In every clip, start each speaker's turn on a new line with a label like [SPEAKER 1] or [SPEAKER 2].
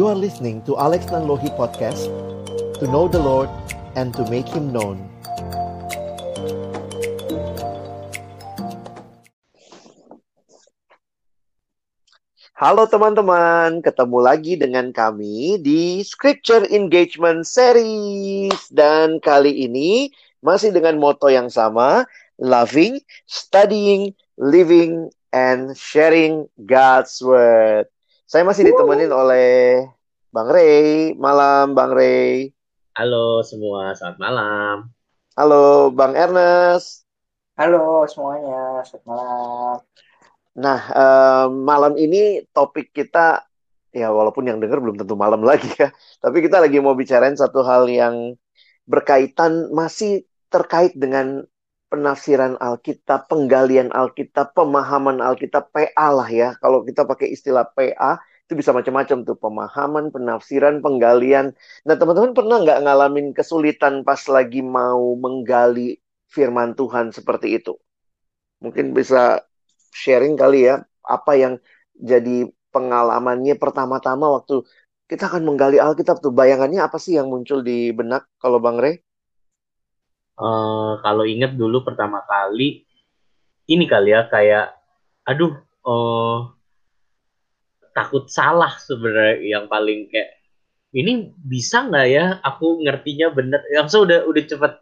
[SPEAKER 1] You are listening to Alex Nanlohi Podcast To know the Lord and to make Him known. Halo teman-teman, ketemu lagi dengan kami di Scripture Engagement Series. Dan kali ini masih dengan moto yang sama Loving, Studying, Living, and Sharing God's Word Saya masih ditemenin oleh Bang Ray. Malam Bang Ray.
[SPEAKER 2] Halo semua, selamat malam.
[SPEAKER 1] Halo Bang Ernest.
[SPEAKER 3] Halo semuanya, selamat malam.
[SPEAKER 1] Nah, eh, malam ini topik kita, ya walaupun yang dengar belum tentu malam lagi ya, tapi kita lagi mau bicarain satu hal yang berkaitan, masih terkait dengan penafsiran Alkitab, penggalian Alkitab, pemahaman Alkitab, PA lah ya. Kalau kita pakai istilah PA, itu bisa macam-macam tuh, pemahaman, penafsiran, penggalian. Nah, teman-teman pernah nggak ngalamin kesulitan pas lagi mau menggali firman Tuhan seperti itu? Mungkin bisa sharing kali ya apa yang jadi pengalamannya pertama-tama waktu kita akan menggali Alkitab tuh bayangannya apa sih yang muncul di benak kalau Bang Rey?
[SPEAKER 2] Uh, kalau ingat dulu pertama kali ini kali ya kayak aduh uh, takut salah sebenarnya yang paling kayak ini bisa nggak ya? Aku ngertinya bener. Langsung udah udah cepet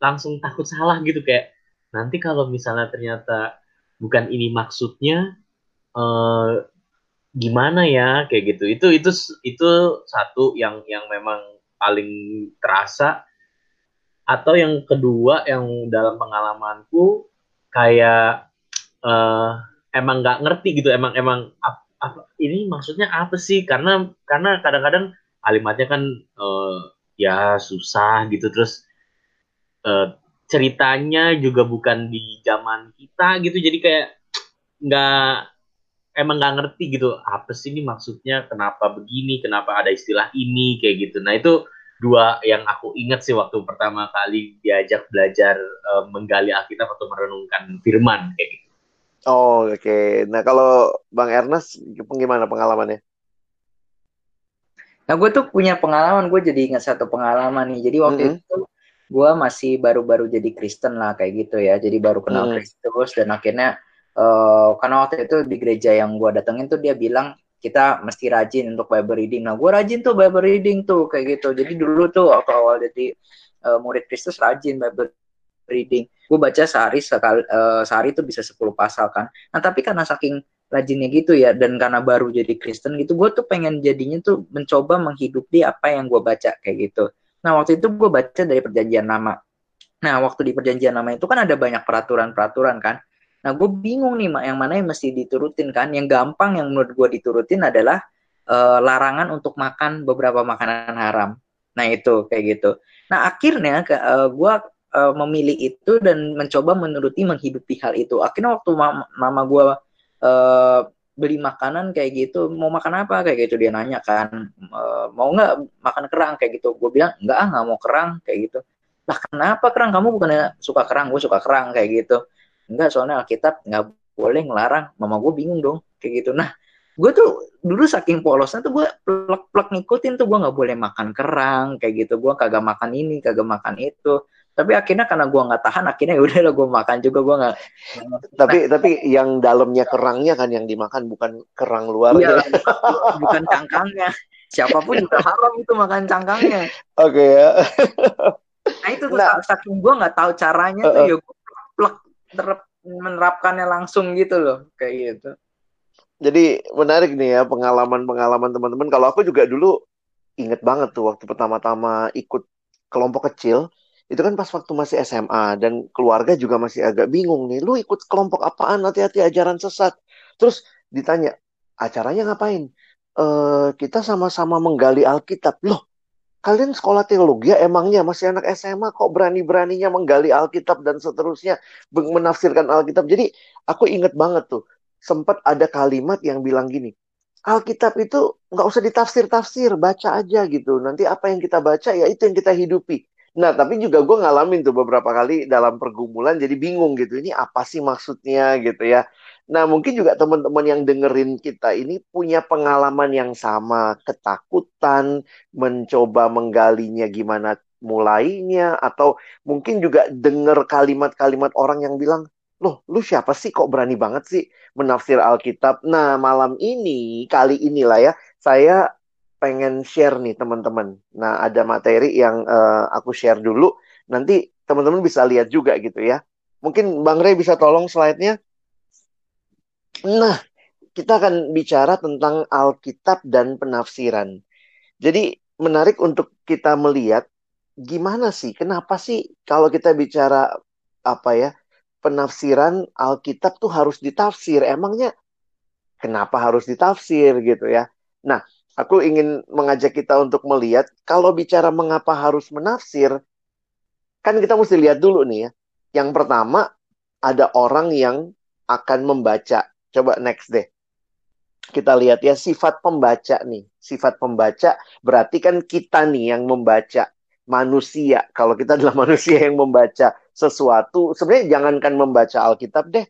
[SPEAKER 2] langsung takut salah gitu kayak nanti kalau misalnya ternyata bukan ini maksudnya uh, gimana ya? Kayak gitu. Itu itu itu satu yang yang memang paling terasa atau yang kedua yang dalam pengalamanku kayak uh, emang nggak ngerti gitu emang emang ap, ap, ini maksudnya apa sih? Karena karena kadang-kadang kalimatnya kan uh, ya susah gitu terus uh, ceritanya juga bukan di zaman kita gitu jadi kayak nggak emang nggak ngerti gitu apa sih ini maksudnya? Kenapa begini? Kenapa ada istilah ini? Kayak gitu. Nah itu dua yang aku ingat sih waktu pertama kali diajak belajar uh, menggali Alkitab atau merenungkan Firman kayak gitu.
[SPEAKER 1] Oh oke, okay. nah kalau Bang Ernest gimana pengalamannya?
[SPEAKER 3] Nah gue tuh punya pengalaman, gue jadi ingat satu pengalaman nih. Jadi waktu mm -hmm. itu gue masih baru-baru jadi Kristen lah kayak gitu ya jadi baru kenal hmm. Kristus dan akhirnya uh, karena waktu itu di gereja yang gue datengin tuh dia bilang kita mesti rajin untuk Bible reading. Nah gue rajin tuh Bible reading tuh kayak gitu. Jadi dulu tuh waktu awal jadi uh, murid Kristus rajin Bible reading. Gue baca sehari sekali uh, sehari tuh bisa 10 pasal kan. Nah tapi karena saking rajinnya gitu ya dan karena baru jadi Kristen gitu gue tuh pengen jadinya tuh mencoba menghidupi apa yang gue baca kayak gitu. Nah, waktu itu gue baca dari perjanjian lama. Nah, waktu di perjanjian lama itu kan ada banyak peraturan-peraturan kan. Nah, gue bingung nih, yang mana yang mesti diturutin kan. Yang gampang yang menurut gue diturutin adalah uh, larangan untuk makan beberapa makanan haram. Nah, itu kayak gitu. Nah, akhirnya uh, gue uh, memilih itu dan mencoba menuruti menghidupi hal itu. Akhirnya waktu mama, mama gue uh, beli makanan kayak gitu mau makan apa kayak gitu dia nanya kan e, mau nggak makan kerang kayak gitu gue bilang nggak ah nggak mau kerang kayak gitu lah kenapa kerang kamu bukannya suka kerang gue suka kerang kayak gitu enggak soalnya Alkitab nggak boleh ngelarang. Mama gue bingung dong kayak gitu. Nah gue tuh dulu saking polosnya tuh gue plek-plek ngikutin tuh. Gue nggak boleh makan kerang kayak gitu. Gue kagak makan ini kagak makan itu. Tapi akhirnya karena gue nggak tahan akhirnya ya udah lah gue makan juga. Gue nggak
[SPEAKER 1] tapi nah, tapi yang dalamnya kerangnya kan yang dimakan bukan kerang luar. Iya,
[SPEAKER 3] bukan cangkangnya. Siapa pun juga haram itu makan cangkangnya.
[SPEAKER 1] Oke okay, ya.
[SPEAKER 3] Nah itu tuh nah, saking gue nggak tahu caranya uh, tuh ya gue plek menerapkannya langsung gitu loh kayak gitu.
[SPEAKER 1] Jadi menarik nih ya pengalaman-pengalaman teman-teman. Kalau aku juga dulu inget banget tuh waktu pertama-tama ikut kelompok kecil itu kan pas waktu masih SMA dan keluarga juga masih agak bingung nih lu ikut kelompok apaan? Hati-hati ajaran sesat. Terus ditanya acaranya ngapain? E, kita sama-sama menggali Alkitab. Loh kalian sekolah teologi ya emangnya masih anak SMA kok berani-beraninya menggali Alkitab dan seterusnya menafsirkan Alkitab jadi aku inget banget tuh sempat ada kalimat yang bilang gini Alkitab itu nggak usah ditafsir-tafsir, baca aja gitu. Nanti apa yang kita baca ya itu yang kita hidupi. Nah, tapi juga gue ngalamin tuh beberapa kali dalam pergumulan jadi bingung gitu. Ini apa sih maksudnya gitu ya. Nah, mungkin juga teman-teman yang dengerin kita ini punya pengalaman yang sama, ketakutan, mencoba menggalinya gimana mulainya, atau mungkin juga dengar kalimat-kalimat orang yang bilang, loh, lu siapa sih kok berani banget sih menafsir Alkitab? Nah, malam ini, kali inilah ya, saya pengen share nih teman-teman. Nah, ada materi yang uh, aku share dulu. Nanti teman-teman bisa lihat juga gitu ya. Mungkin Bang Rey bisa tolong slide-nya. Nah, kita akan bicara tentang Alkitab dan penafsiran. Jadi menarik untuk kita melihat gimana sih, kenapa sih kalau kita bicara apa ya penafsiran Alkitab tuh harus ditafsir. Emangnya kenapa harus ditafsir gitu ya? Nah, aku ingin mengajak kita untuk melihat kalau bicara mengapa harus menafsir, kan kita mesti lihat dulu nih ya. Yang pertama ada orang yang akan membaca Coba next deh. Kita lihat ya sifat pembaca nih. Sifat pembaca berarti kan kita nih yang membaca manusia. Kalau kita adalah manusia yang membaca sesuatu, sebenarnya jangankan membaca Alkitab deh.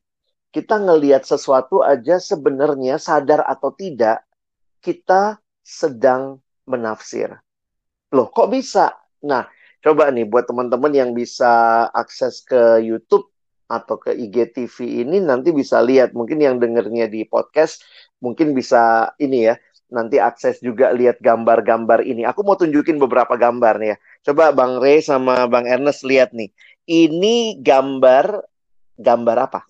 [SPEAKER 1] Kita ngelihat sesuatu aja sebenarnya sadar atau tidak, kita sedang menafsir. Loh, kok bisa? Nah, coba nih buat teman-teman yang bisa akses ke YouTube, atau ke IGTV ini nanti bisa lihat mungkin yang dengernya di podcast mungkin bisa ini ya nanti akses juga lihat gambar-gambar ini. Aku mau tunjukin beberapa gambar nih ya. Coba Bang Ray sama Bang Ernest lihat nih. Ini gambar gambar apa?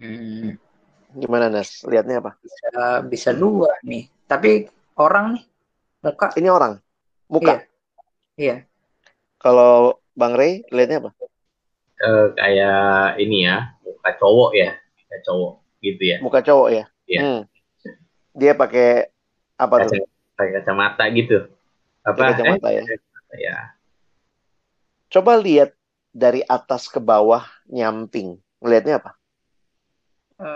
[SPEAKER 3] Hmm.
[SPEAKER 1] Gimana Nes? Lihatnya apa?
[SPEAKER 3] Bisa bisa dua nih. Tapi orang nih muka.
[SPEAKER 1] Ini orang. Muka.
[SPEAKER 3] Iya. iya.
[SPEAKER 1] Kalau Bang Ray lihatnya apa?
[SPEAKER 2] uh, kayak ini ya muka cowok ya muka cowok gitu ya
[SPEAKER 1] muka cowok ya
[SPEAKER 2] Iya.
[SPEAKER 1] hmm. dia pakai apa Kaca, tuh
[SPEAKER 2] pakai kacamata gitu apa
[SPEAKER 1] kacamata eh, ya
[SPEAKER 2] ya
[SPEAKER 1] coba lihat dari atas ke bawah nyamping melihatnya apa
[SPEAKER 3] uh,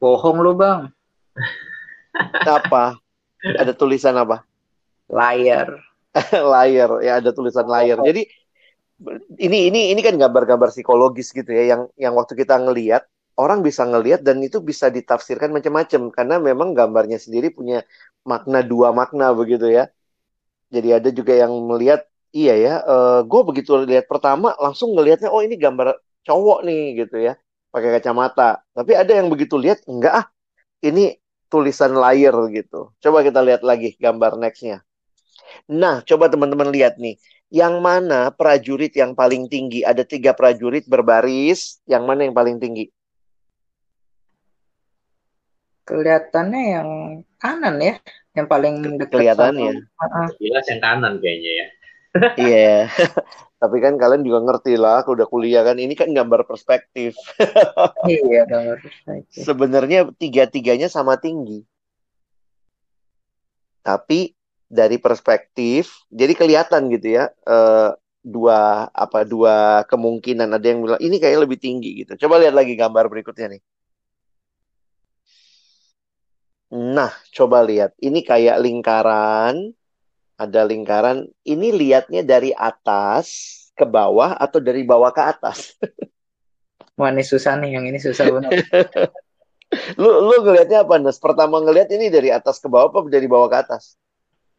[SPEAKER 3] bohong lu bang.
[SPEAKER 1] Apa? Ada tulisan apa?
[SPEAKER 3] Layar
[SPEAKER 1] layar ya ada tulisan layar jadi ini ini ini kan gambar-gambar psikologis gitu ya yang yang waktu kita ngelihat orang bisa ngelihat dan itu bisa ditafsirkan macam-macam karena memang gambarnya sendiri punya makna dua makna begitu ya. Jadi ada juga yang melihat iya ya, uh, eh, gue begitu lihat pertama langsung ngelihatnya oh ini gambar cowok nih gitu ya pakai kacamata. Tapi ada yang begitu lihat enggak ah ini tulisan layar gitu. Coba kita lihat lagi gambar nextnya. Nah, coba teman-teman lihat nih yang mana prajurit yang paling tinggi? Ada tiga prajurit berbaris, yang mana yang paling tinggi?
[SPEAKER 3] Kelihatannya yang kanan ya, yang paling
[SPEAKER 1] dekat. Kelihatannya.
[SPEAKER 2] Jelas yang kanan kayaknya ya.
[SPEAKER 1] Iya. yeah. Tapi kan kalian juga ngerti lah, aku udah kuliah kan. Ini kan gambar perspektif.
[SPEAKER 3] iya, gambar perspektif.
[SPEAKER 1] Sebenarnya tiga-tiganya sama tinggi. Tapi dari perspektif jadi kelihatan gitu ya uh, dua apa dua kemungkinan ada yang bilang ini kayak lebih tinggi gitu coba lihat lagi gambar berikutnya nih nah coba lihat ini kayak lingkaran ada lingkaran ini lihatnya dari atas ke bawah atau dari bawah ke atas
[SPEAKER 3] Wah ini susah nih, yang ini susah banget.
[SPEAKER 1] lu lu ngelihatnya apa Nes? Pertama ngelihat ini dari atas ke bawah apa dari bawah ke atas?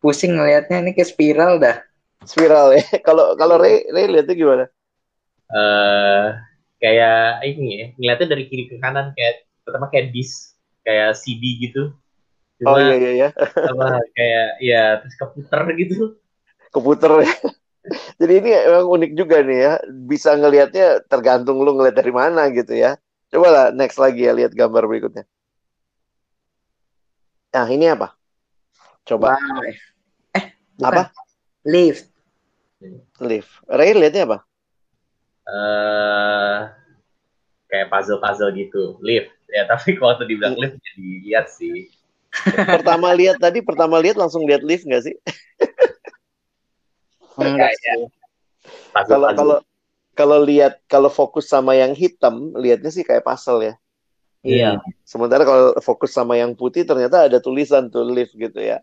[SPEAKER 3] pusing ngelihatnya ini kayak spiral dah.
[SPEAKER 1] Spiral ya. Kalau kalau Ray Ray lihatnya gimana?
[SPEAKER 2] Eh uh, kayak ini ya, ngeliatnya dari kiri ke kanan kayak pertama kayak disc, kayak CD gitu.
[SPEAKER 1] Cuma, oh iya iya iya.
[SPEAKER 2] Apa kayak ya terus keputer gitu.
[SPEAKER 1] Keputer ya. Jadi ini emang unik juga nih ya. Bisa ngelihatnya tergantung lu ngeliat dari mana gitu ya. Coba lah next lagi ya lihat gambar berikutnya. Nah, ini apa? Coba. Wow.
[SPEAKER 3] Bukan. Apa? Lift.
[SPEAKER 1] Lift. Ray lihatnya apa?
[SPEAKER 2] Uh, kayak puzzle-puzzle gitu. Lift. Ya, tapi kalau waktu dibilang lift jadi lihat sih.
[SPEAKER 1] Pertama lihat tadi, pertama lihat langsung lihat lift nggak sih?
[SPEAKER 3] Enggak ya.
[SPEAKER 1] Kalau kalau kalau lihat kalau fokus sama yang hitam, lihatnya sih kayak puzzle ya.
[SPEAKER 3] Iya.
[SPEAKER 1] Sementara kalau fokus sama yang putih ternyata ada tulisan tuh lift gitu ya.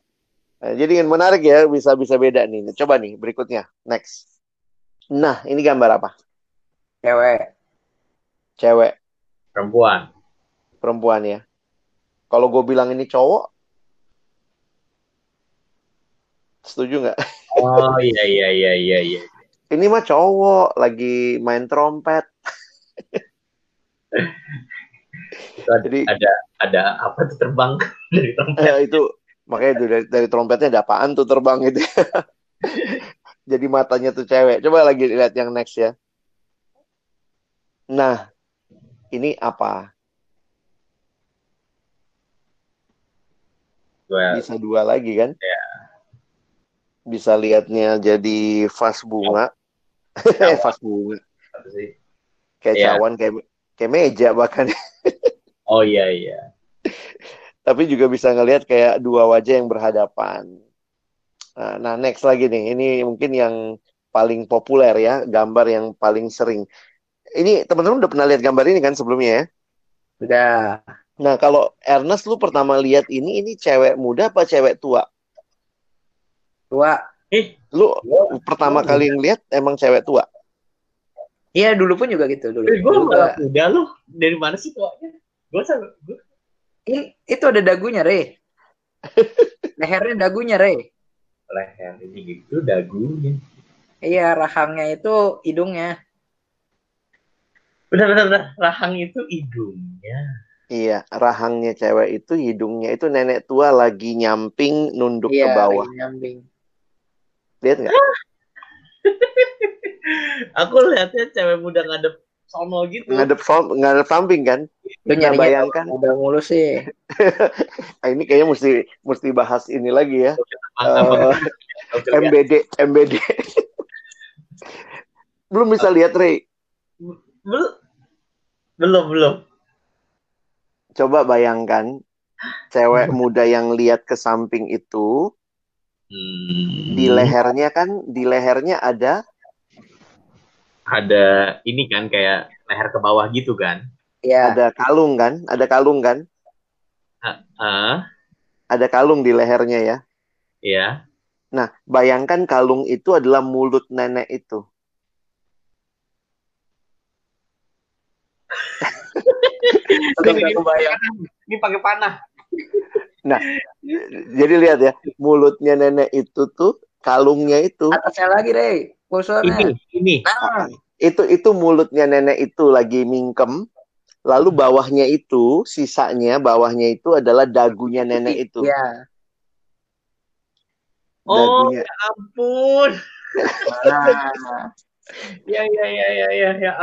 [SPEAKER 1] Nah, jadi yang menarik ya, bisa bisa beda nih. Coba nih berikutnya, next. Nah, ini gambar apa?
[SPEAKER 3] Cewek.
[SPEAKER 1] Cewek.
[SPEAKER 2] Perempuan.
[SPEAKER 1] Perempuan ya. Kalau gue bilang ini cowok, setuju nggak?
[SPEAKER 2] Oh iya iya iya iya iya.
[SPEAKER 1] Ini mah cowok lagi main trompet.
[SPEAKER 2] itu ada, Jadi ada ada apa tuh terbang dari trompet?
[SPEAKER 1] Eh, itu makanya dari, dari trompetnya ada apaan tuh terbang itu. Jadi matanya tuh cewek. Coba lagi lihat yang next ya. Nah, ini apa? Well, Bisa dua lagi kan?
[SPEAKER 2] Ya.
[SPEAKER 1] Bisa lihatnya jadi vas bunga. eh, vas bunga. Kayak ya. cawan, kayak, kayak meja bahkan.
[SPEAKER 2] oh iya, iya.
[SPEAKER 1] Tapi juga bisa ngelihat kayak dua wajah yang berhadapan. Nah, nah, next lagi nih, ini mungkin yang paling populer ya, gambar yang paling sering. Ini teman-teman udah pernah lihat gambar ini kan sebelumnya ya?
[SPEAKER 3] Udah.
[SPEAKER 1] Nah, kalau Ernest lu pertama lihat ini, ini cewek muda apa cewek tua?
[SPEAKER 3] Tua.
[SPEAKER 1] Eh, lu tua. pertama tua. kali ngeliat emang cewek tua?
[SPEAKER 3] Iya, dulu pun juga gitu dulu.
[SPEAKER 2] Eh, gue malah muda lu. Dari mana sih tuanya? Gue sama gue.
[SPEAKER 3] Ini, itu ada dagunya, Re. Lehernya dagunya, Re
[SPEAKER 2] leher ini gitu dagunya
[SPEAKER 3] iya rahangnya itu hidungnya
[SPEAKER 2] benar benar benar rahang itu hidungnya
[SPEAKER 1] iya rahangnya cewek itu hidungnya itu nenek tua lagi nyamping nunduk iya, ke bawah
[SPEAKER 3] nyamping
[SPEAKER 1] lihat nggak
[SPEAKER 2] aku lihatnya cewek muda ngadep sono gitu.
[SPEAKER 1] Ngadep som, ngadep samping kan?
[SPEAKER 3] Lu nyari bayangkan. Udah mulu sih.
[SPEAKER 1] nah, ini kayaknya mesti mesti bahas ini lagi ya. Uh, MBD, MBD. belum bisa lihat Rey.
[SPEAKER 2] Belum, belum.
[SPEAKER 1] Coba bayangkan cewek muda yang lihat ke samping itu hmm. di lehernya kan di lehernya ada
[SPEAKER 2] ada ini kan kayak leher ke bawah gitu kan?
[SPEAKER 1] Iya. Ada kalung kan? Ada kalung kan?
[SPEAKER 2] Uh, uh.
[SPEAKER 1] Ada kalung di lehernya ya?
[SPEAKER 2] Iya.
[SPEAKER 1] Nah, bayangkan kalung itu adalah mulut nenek itu.
[SPEAKER 2] Ini pakai panah.
[SPEAKER 1] Nah, jadi lihat ya, mulutnya nenek itu tuh kalungnya itu.
[SPEAKER 3] Atasnya lagi, Rey.
[SPEAKER 2] Ini, ini.
[SPEAKER 1] Nah, itu itu mulutnya nenek itu lagi mingkem. Lalu bawahnya itu, sisanya bawahnya itu adalah dagunya nenek itu.
[SPEAKER 3] Iya.
[SPEAKER 2] Oh, ya ampun. Nah. ya, ya, ya, ya, ya, ya.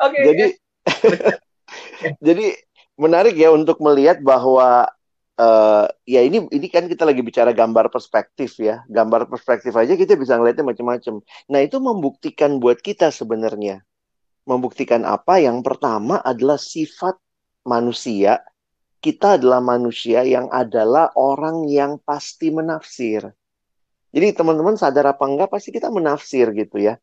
[SPEAKER 2] Oke. Okay,
[SPEAKER 1] jadi, jadi menarik ya untuk melihat bahwa uh, ya ini ini kan kita lagi bicara gambar perspektif ya. Gambar perspektif aja kita bisa ngeliatnya macam-macam. Nah, itu membuktikan buat kita sebenarnya. Membuktikan apa? Yang pertama adalah sifat manusia. Kita adalah manusia yang adalah orang yang pasti menafsir. Jadi teman-teman sadar apa enggak pasti kita menafsir gitu ya.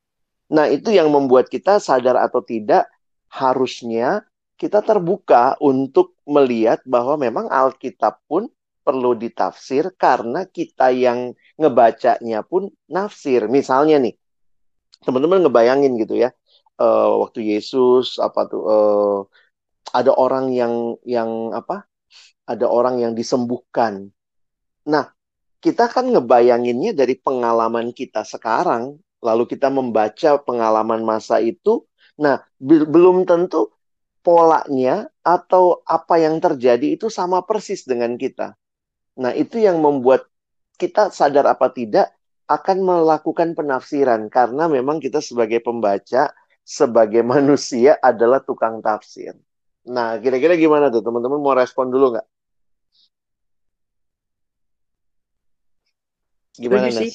[SPEAKER 1] Nah, itu yang membuat kita sadar atau tidak harusnya kita terbuka untuk melihat bahwa memang Alkitab pun perlu ditafsir karena kita yang ngebacanya pun nafsir. Misalnya nih, teman-teman ngebayangin gitu ya, uh, waktu Yesus apa tuh uh, ada orang yang yang apa? Ada orang yang disembuhkan. Nah, kita kan ngebayanginnya dari pengalaman kita sekarang, lalu kita membaca pengalaman masa itu. Nah, belum tentu polanya atau apa yang terjadi itu sama persis dengan kita. Nah, itu yang membuat kita sadar apa tidak akan melakukan penafsiran karena memang kita sebagai pembaca, sebagai manusia adalah tukang tafsir. Nah, kira-kira gimana tuh teman-teman mau respon dulu nggak?
[SPEAKER 3] Gimana Setuju sih.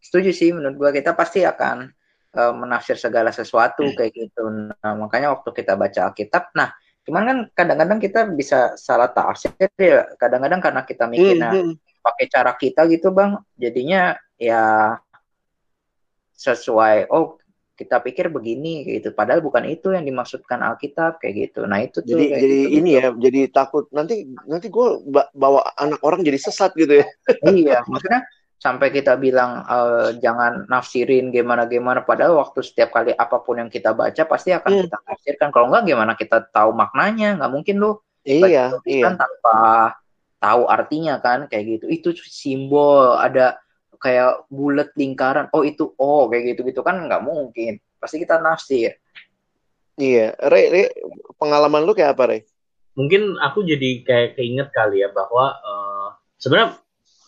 [SPEAKER 3] Setuju sih menurut gua kita pasti akan uh, menafsir segala sesuatu hmm. kayak gitu. Nah, makanya waktu kita baca Alkitab, nah cuman kan kadang-kadang kita bisa salah tafsir ya. Kadang-kadang karena kita mikirnya hmm. pakai cara kita gitu, Bang. Jadinya ya sesuai oh kita pikir begini gitu padahal bukan itu yang dimaksudkan Alkitab kayak gitu nah itu
[SPEAKER 1] tuh jadi jadi gitu, ini gitu. ya jadi takut nanti nanti gue bawa anak orang jadi sesat gitu ya
[SPEAKER 3] iya maksudnya sampai kita bilang uh, jangan nafsirin gimana gimana padahal waktu setiap kali apa pun yang kita baca pasti akan hmm. kita nafsirkan. Kalau enggak gimana kita tahu maknanya? Nggak mungkin lo
[SPEAKER 1] iya iya.
[SPEAKER 3] kan tanpa tahu artinya kan kayak gitu. Itu simbol ada kayak bulat lingkaran. Oh itu oh kayak gitu gitu kan nggak mungkin. Pasti kita nafsir.
[SPEAKER 1] Iya. Re, Re pengalaman lu kayak apa Re?
[SPEAKER 2] Mungkin aku jadi kayak keinget kali ya bahwa uh, sebenarnya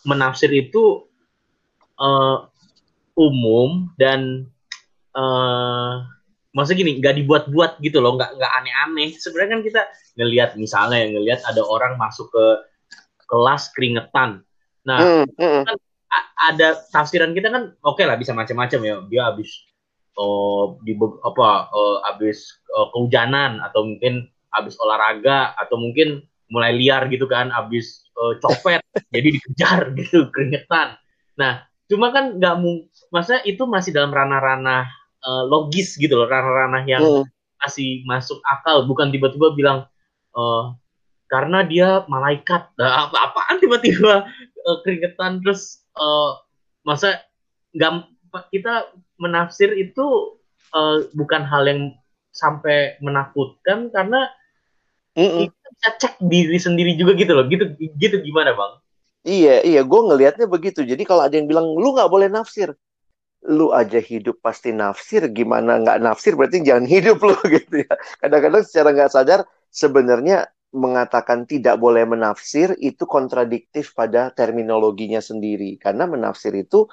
[SPEAKER 2] menafsir itu uh, umum dan uh, maksudnya gini nggak dibuat-buat gitu loh nggak nggak aneh-aneh. Sebenarnya kan kita ngelihat misalnya yang ngelihat ada orang masuk ke kelas keringetan. Nah hmm, hmm. kan ada tafsiran kita kan oke okay lah bisa macam-macam ya. Dia habis uh, di apa uh, habis uh, kehujanan atau mungkin habis olahraga atau mungkin mulai liar gitu kan habis uh, copet jadi dikejar gitu keringetan. Nah cuma kan nggak mau masa itu masih dalam ranah-ranah uh, logis gitu loh ranah-ranah yang hmm. masih masuk akal bukan tiba-tiba bilang uh, karena dia malaikat nah, apa apaan tiba-tiba uh, keringetan terus uh, masa nggak kita menafsir itu uh, bukan hal yang sampai menakutkan karena mm -mm. kita bisa cek diri sendiri juga gitu loh gitu gitu gimana bang
[SPEAKER 1] Iya, iya, gue ngelihatnya begitu. Jadi kalau ada yang bilang lu nggak boleh nafsir, lu aja hidup pasti nafsir, gimana nggak nafsir berarti jangan hidup lu gitu ya. Kadang-kadang secara nggak sadar sebenarnya mengatakan tidak boleh menafsir itu kontradiktif pada terminologinya sendiri. Karena menafsir itu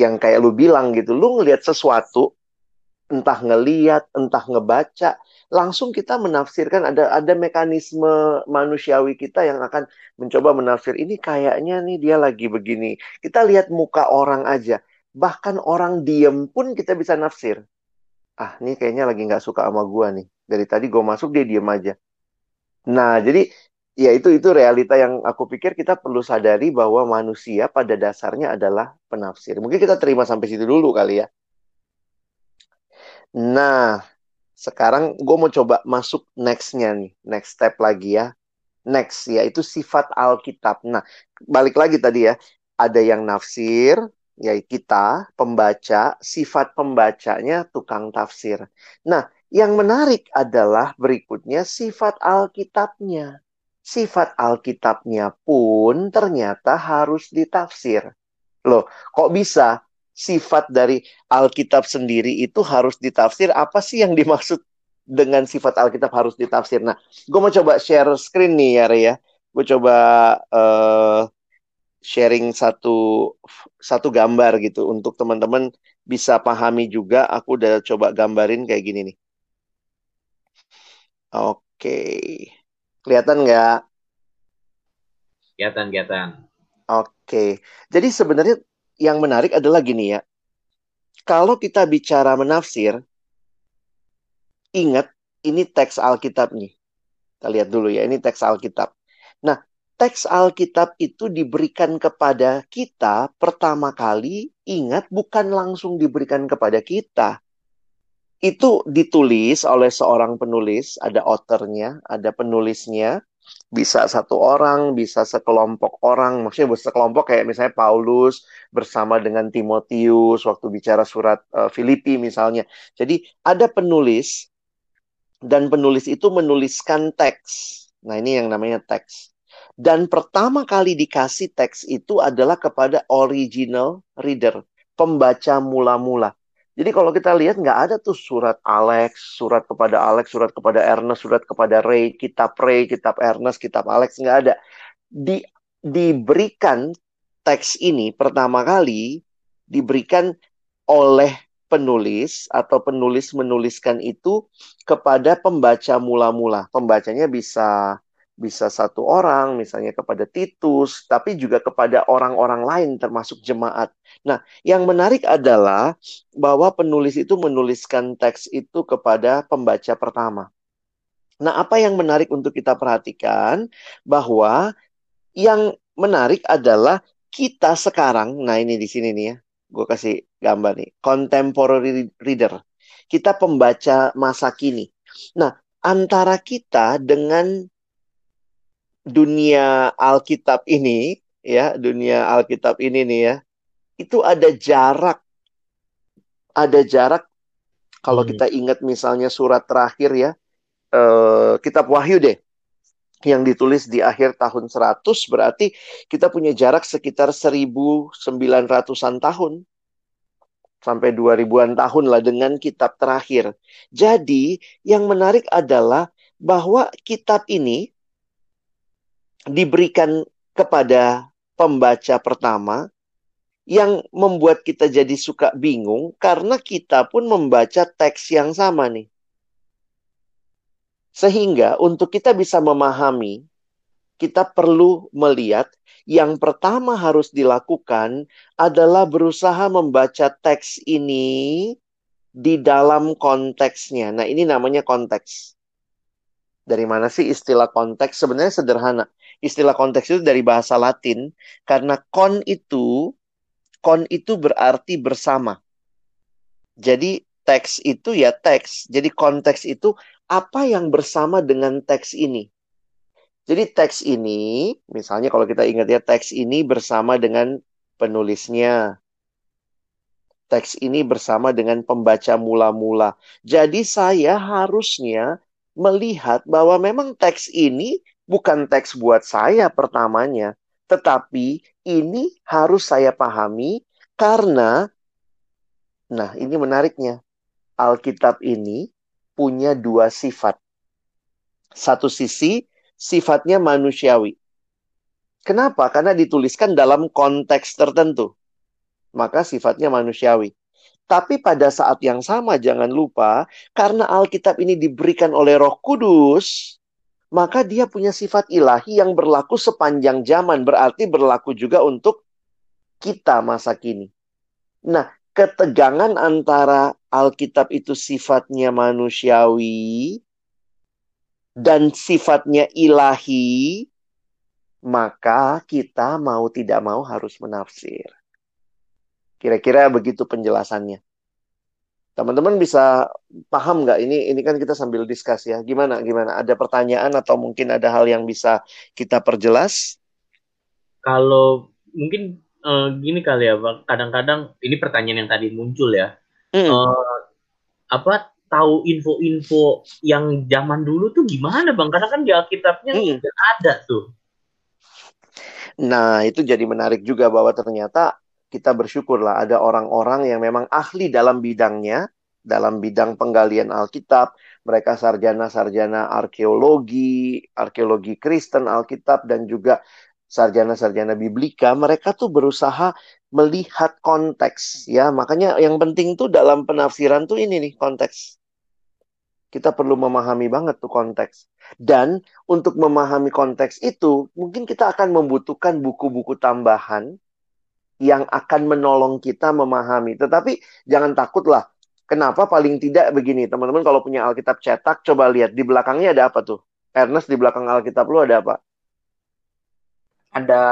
[SPEAKER 1] yang kayak lu bilang gitu, lu ngelihat sesuatu, entah ngeliat, entah ngebaca, langsung kita menafsirkan ada ada mekanisme manusiawi kita yang akan mencoba menafsir ini kayaknya nih dia lagi begini. Kita lihat muka orang aja, bahkan orang diem pun kita bisa nafsir. Ah, ini kayaknya lagi nggak suka sama gua nih. Dari tadi gue masuk dia diem aja. Nah, jadi ya itu itu realita yang aku pikir kita perlu sadari bahwa manusia pada dasarnya adalah penafsir. Mungkin kita terima sampai situ dulu kali ya. Nah, sekarang gue mau coba masuk nextnya nih, next step lagi ya. Next yaitu sifat Alkitab. Nah, balik lagi tadi ya, ada yang nafsir, ya kita pembaca, sifat pembacanya tukang tafsir. Nah, yang menarik adalah berikutnya sifat Alkitabnya. Sifat Alkitabnya pun ternyata harus ditafsir. Loh, kok bisa? Sifat dari Alkitab sendiri itu harus ditafsir. Apa sih yang dimaksud dengan sifat Alkitab harus ditafsir? Nah, gue mau coba share screen nih ya, ya. Gue coba uh, sharing satu satu gambar gitu untuk teman-teman bisa pahami juga. Aku udah coba gambarin kayak gini nih. Oke, kelihatan nggak?
[SPEAKER 2] Kelihatan, kelihatan.
[SPEAKER 1] Oke, jadi sebenarnya yang menarik adalah gini ya. Kalau kita bicara menafsir, ingat ini teks Alkitab nih. Kita lihat dulu ya, ini teks Alkitab. Nah, teks Alkitab itu diberikan kepada kita pertama kali, ingat bukan langsung diberikan kepada kita. Itu ditulis oleh seorang penulis, ada authornya, ada penulisnya, bisa satu orang, bisa sekelompok orang, maksudnya sekelompok kayak misalnya Paulus bersama dengan Timotius waktu bicara surat uh, Filipi misalnya. Jadi ada penulis dan penulis itu menuliskan teks. Nah, ini yang namanya teks. Dan pertama kali dikasih teks itu adalah kepada original reader, pembaca mula-mula. Jadi kalau kita lihat nggak ada tuh surat Alex, surat kepada Alex, surat kepada Ernest, surat kepada Ray, kitab Ray, kitab Ernest, kitab Alex nggak ada. Di, diberikan teks ini pertama kali diberikan oleh penulis atau penulis menuliskan itu kepada pembaca mula-mula. Pembacanya bisa bisa satu orang, misalnya kepada Titus, tapi juga kepada orang-orang lain termasuk jemaat. Nah, yang menarik adalah bahwa penulis itu menuliskan teks itu kepada pembaca pertama. Nah, apa yang menarik untuk kita perhatikan bahwa yang menarik adalah kita sekarang, nah ini di sini nih ya, gue kasih gambar nih, contemporary reader. Kita pembaca masa kini. Nah, antara kita dengan dunia Alkitab ini ya, dunia Alkitab ini nih ya. itu ada jarak. Ada jarak kalau hmm. kita ingat misalnya surat terakhir ya, uh, kitab Wahyu deh, yang ditulis di akhir tahun 100 berarti kita punya jarak sekitar 1900-an tahun sampai 2000-an tahun lah dengan kitab terakhir. Jadi, yang menarik adalah bahwa kitab ini diberikan kepada pembaca pertama yang membuat kita jadi suka bingung karena kita pun membaca teks yang sama nih. Sehingga untuk kita bisa memahami, kita perlu melihat yang pertama harus dilakukan adalah berusaha membaca teks ini di dalam konteksnya. Nah, ini namanya konteks. Dari mana sih istilah konteks? Sebenarnya sederhana. Istilah konteks itu dari bahasa Latin karena kon itu kon itu berarti bersama. Jadi teks itu ya teks. Jadi konteks itu apa yang bersama dengan teks ini. Jadi teks ini, misalnya kalau kita ingat ya, teks ini bersama dengan penulisnya. Teks ini bersama dengan pembaca mula-mula. Jadi saya harusnya melihat bahwa memang teks ini bukan teks buat saya pertamanya, tetapi ini harus saya pahami karena nah ini menariknya. Alkitab ini punya dua sifat. Satu sisi sifatnya manusiawi. Kenapa? Karena dituliskan dalam konteks tertentu. Maka sifatnya manusiawi. Tapi pada saat yang sama jangan lupa karena Alkitab ini diberikan oleh Roh Kudus, maka dia punya sifat ilahi yang berlaku sepanjang zaman, berarti berlaku juga untuk kita masa kini. Nah, ketegangan antara Alkitab itu sifatnya manusiawi dan sifatnya ilahi, maka kita mau tidak mau harus menafsir. Kira-kira begitu penjelasannya. Teman-teman bisa paham nggak ini? Ini kan kita sambil diskus ya. Gimana? Gimana? Ada pertanyaan atau mungkin ada hal yang bisa kita perjelas?
[SPEAKER 2] Kalau mungkin uh, gini kali ya, bang. Kadang-kadang ini pertanyaan yang tadi muncul ya. Hmm. Uh, apa tahu info-info yang zaman dulu tuh gimana bang? Karena kan di Alkitabnya hmm. ada tuh.
[SPEAKER 1] Nah itu jadi menarik juga bahwa ternyata kita bersyukurlah ada orang-orang yang memang ahli dalam bidangnya, dalam bidang penggalian Alkitab. Mereka sarjana-sarjana arkeologi, arkeologi Kristen Alkitab dan juga sarjana-sarjana biblika, mereka tuh berusaha melihat konteks ya. Makanya yang penting tuh dalam penafsiran tuh ini nih konteks. Kita perlu memahami banget tuh konteks. Dan untuk memahami konteks itu, mungkin kita akan membutuhkan buku-buku tambahan yang akan menolong kita memahami. Tetapi jangan takutlah. Kenapa paling tidak begini, teman-teman kalau punya Alkitab cetak, coba lihat di belakangnya ada apa tuh? Ernest di belakang Alkitab lu ada apa?
[SPEAKER 3] ada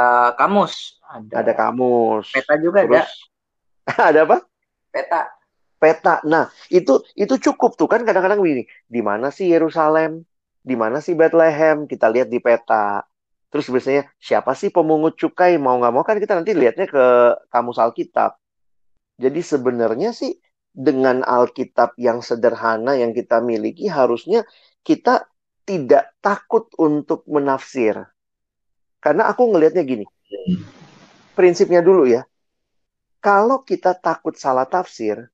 [SPEAKER 3] kamus,
[SPEAKER 1] ada, ada kamus.
[SPEAKER 3] Peta juga Terus,
[SPEAKER 1] ada. ada apa?
[SPEAKER 3] Peta.
[SPEAKER 1] Peta. Nah, itu itu cukup tuh kan kadang-kadang begini. Di mana sih Yerusalem? Di mana sih Bethlehem? Kita lihat di peta. Terus biasanya siapa sih pemungut cukai? Mau nggak mau kan kita nanti lihatnya ke kamus Alkitab. Jadi sebenarnya sih dengan Alkitab yang sederhana yang kita miliki harusnya kita tidak takut untuk menafsir. Karena aku ngelihatnya gini. Prinsipnya dulu ya. Kalau kita takut salah tafsir,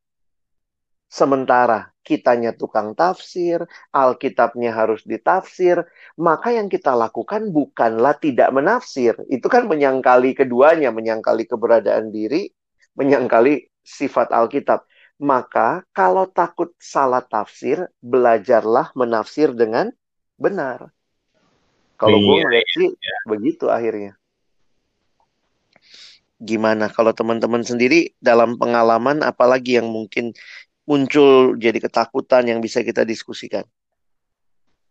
[SPEAKER 1] sementara kitanya tukang tafsir, Alkitabnya harus ditafsir, maka yang kita lakukan bukanlah tidak menafsir. Itu kan menyangkali keduanya, menyangkali keberadaan diri, menyangkali sifat Alkitab. Maka kalau takut salah tafsir, belajarlah menafsir dengan benar. Kalau gue iya, ngeliat sih iya. begitu akhirnya. Gimana kalau teman-teman sendiri dalam pengalaman apalagi yang mungkin muncul jadi ketakutan yang bisa kita diskusikan?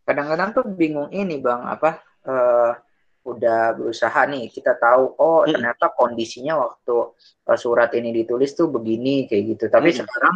[SPEAKER 3] Kadang-kadang tuh bingung ini bang apa uh, udah berusaha nih kita tahu oh hmm. ternyata kondisinya waktu uh, surat ini ditulis tuh begini kayak gitu. Tapi hmm. sekarang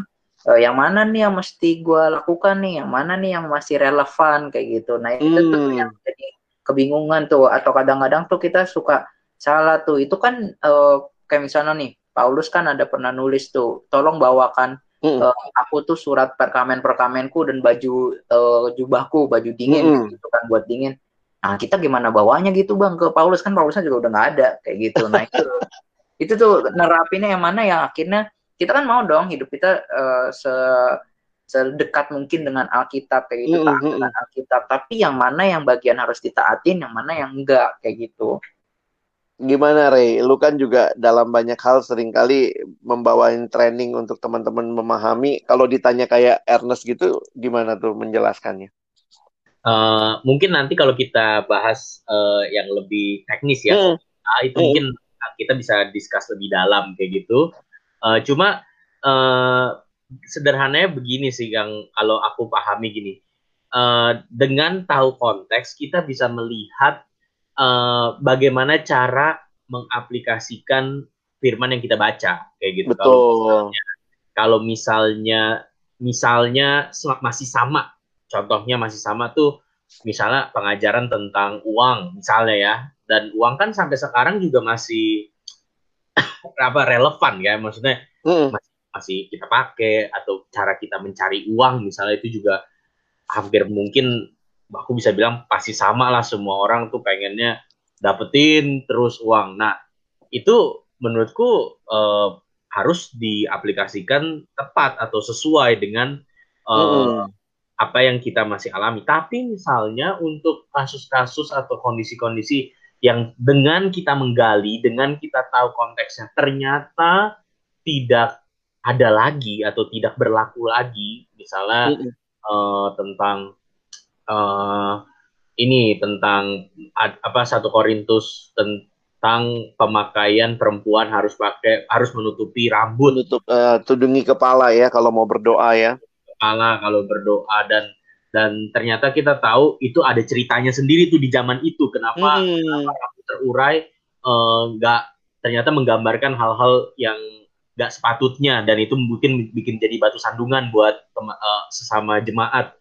[SPEAKER 3] uh, yang mana nih yang mesti gue lakukan nih, yang mana nih yang masih relevan kayak gitu. Nah itu hmm. tuh yang jadi kebingungan tuh atau kadang-kadang tuh kita suka salah tuh itu kan uh, kayak misalnya nih Paulus kan ada pernah nulis tuh, tolong bawakan mm. uh, aku tuh surat perkamen perkamenku dan baju uh, jubahku, baju dingin mm. gitu kan buat dingin. Nah kita gimana bawanya gitu bang ke Paulus kan Paulusnya juga udah nggak ada kayak gitu. Nah itu itu tuh nerapinnya yang mana yang akhirnya kita kan mau dong hidup kita uh, se sedekat mungkin dengan Alkitab kayak gitu, mm -hmm. dengan Alkitab. Tapi yang mana yang bagian harus ditaatin, yang mana yang enggak kayak gitu.
[SPEAKER 1] Gimana Ray? Lu kan juga dalam banyak hal sering kali membawain training untuk teman-teman memahami. Kalau ditanya kayak Ernest gitu, gimana tuh menjelaskannya?
[SPEAKER 2] Uh, mungkin nanti kalau kita bahas uh, yang lebih teknis ya, hmm. nah, itu hmm. mungkin kita bisa discuss lebih dalam kayak gitu. Uh, cuma uh, sederhananya begini sih yang kalau aku pahami gini, uh, dengan tahu konteks kita bisa melihat uh, bagaimana cara mengaplikasikan firman yang kita baca kayak gitu.
[SPEAKER 1] Betul. Kalau misalnya,
[SPEAKER 2] kalau misalnya misalnya masih sama, contohnya masih sama tuh misalnya pengajaran tentang uang misalnya ya dan uang kan sampai sekarang juga masih apa relevan ya maksudnya mm. masih, masih kita pakai atau cara kita mencari uang misalnya itu juga hampir mungkin aku bisa bilang pasti sama lah semua orang tuh pengennya dapetin terus uang nah itu menurutku uh, harus diaplikasikan tepat atau sesuai dengan uh, mm apa yang kita masih alami. Tapi misalnya untuk kasus-kasus atau kondisi-kondisi yang dengan kita menggali, dengan kita tahu konteksnya, ternyata tidak ada lagi atau tidak berlaku lagi, misalnya mm -hmm. uh, tentang uh, ini tentang apa satu Korintus tentang pemakaian perempuan harus pakai harus menutupi rambut,
[SPEAKER 1] menutup uh, tudungi kepala ya kalau mau berdoa ya
[SPEAKER 2] kepala kalau berdoa dan dan ternyata kita tahu itu ada ceritanya sendiri tuh di zaman itu kenapa, hmm. kenapa rambut terurai eh, nggak uh, ternyata menggambarkan hal-hal yang nggak sepatutnya dan itu mungkin bikin jadi batu sandungan buat uh, sesama jemaat.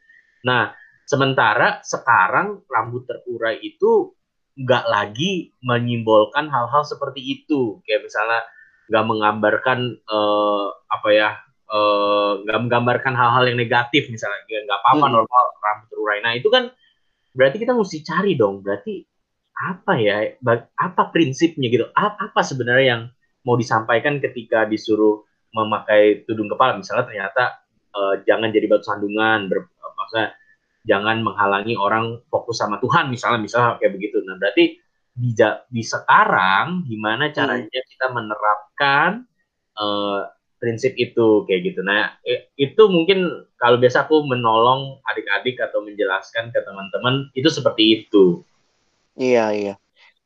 [SPEAKER 2] Nah sementara sekarang rambut terurai itu nggak lagi menyimbolkan hal-hal seperti itu. Kayak misalnya nggak menggambarkan uh, apa ya Eh, nggak uh, menggambarkan hal-hal yang negatif misalnya. Nggak apa-apa hmm. normal rambut terurai. Nah itu kan berarti kita mesti cari dong. Berarti apa ya apa prinsipnya gitu? Apa sebenarnya yang mau disampaikan ketika disuruh memakai tudung kepala? Misalnya ternyata uh, jangan jadi batu sandungan ber, maksudnya jangan menghalangi orang fokus sama Tuhan misalnya misalnya kayak begitu nah berarti di, di sekarang gimana caranya hmm. kita menerapkan uh, prinsip itu kayak gitu. Nah, itu mungkin kalau biasa aku menolong adik-adik atau menjelaskan ke teman-teman itu seperti itu.
[SPEAKER 1] Iya, iya.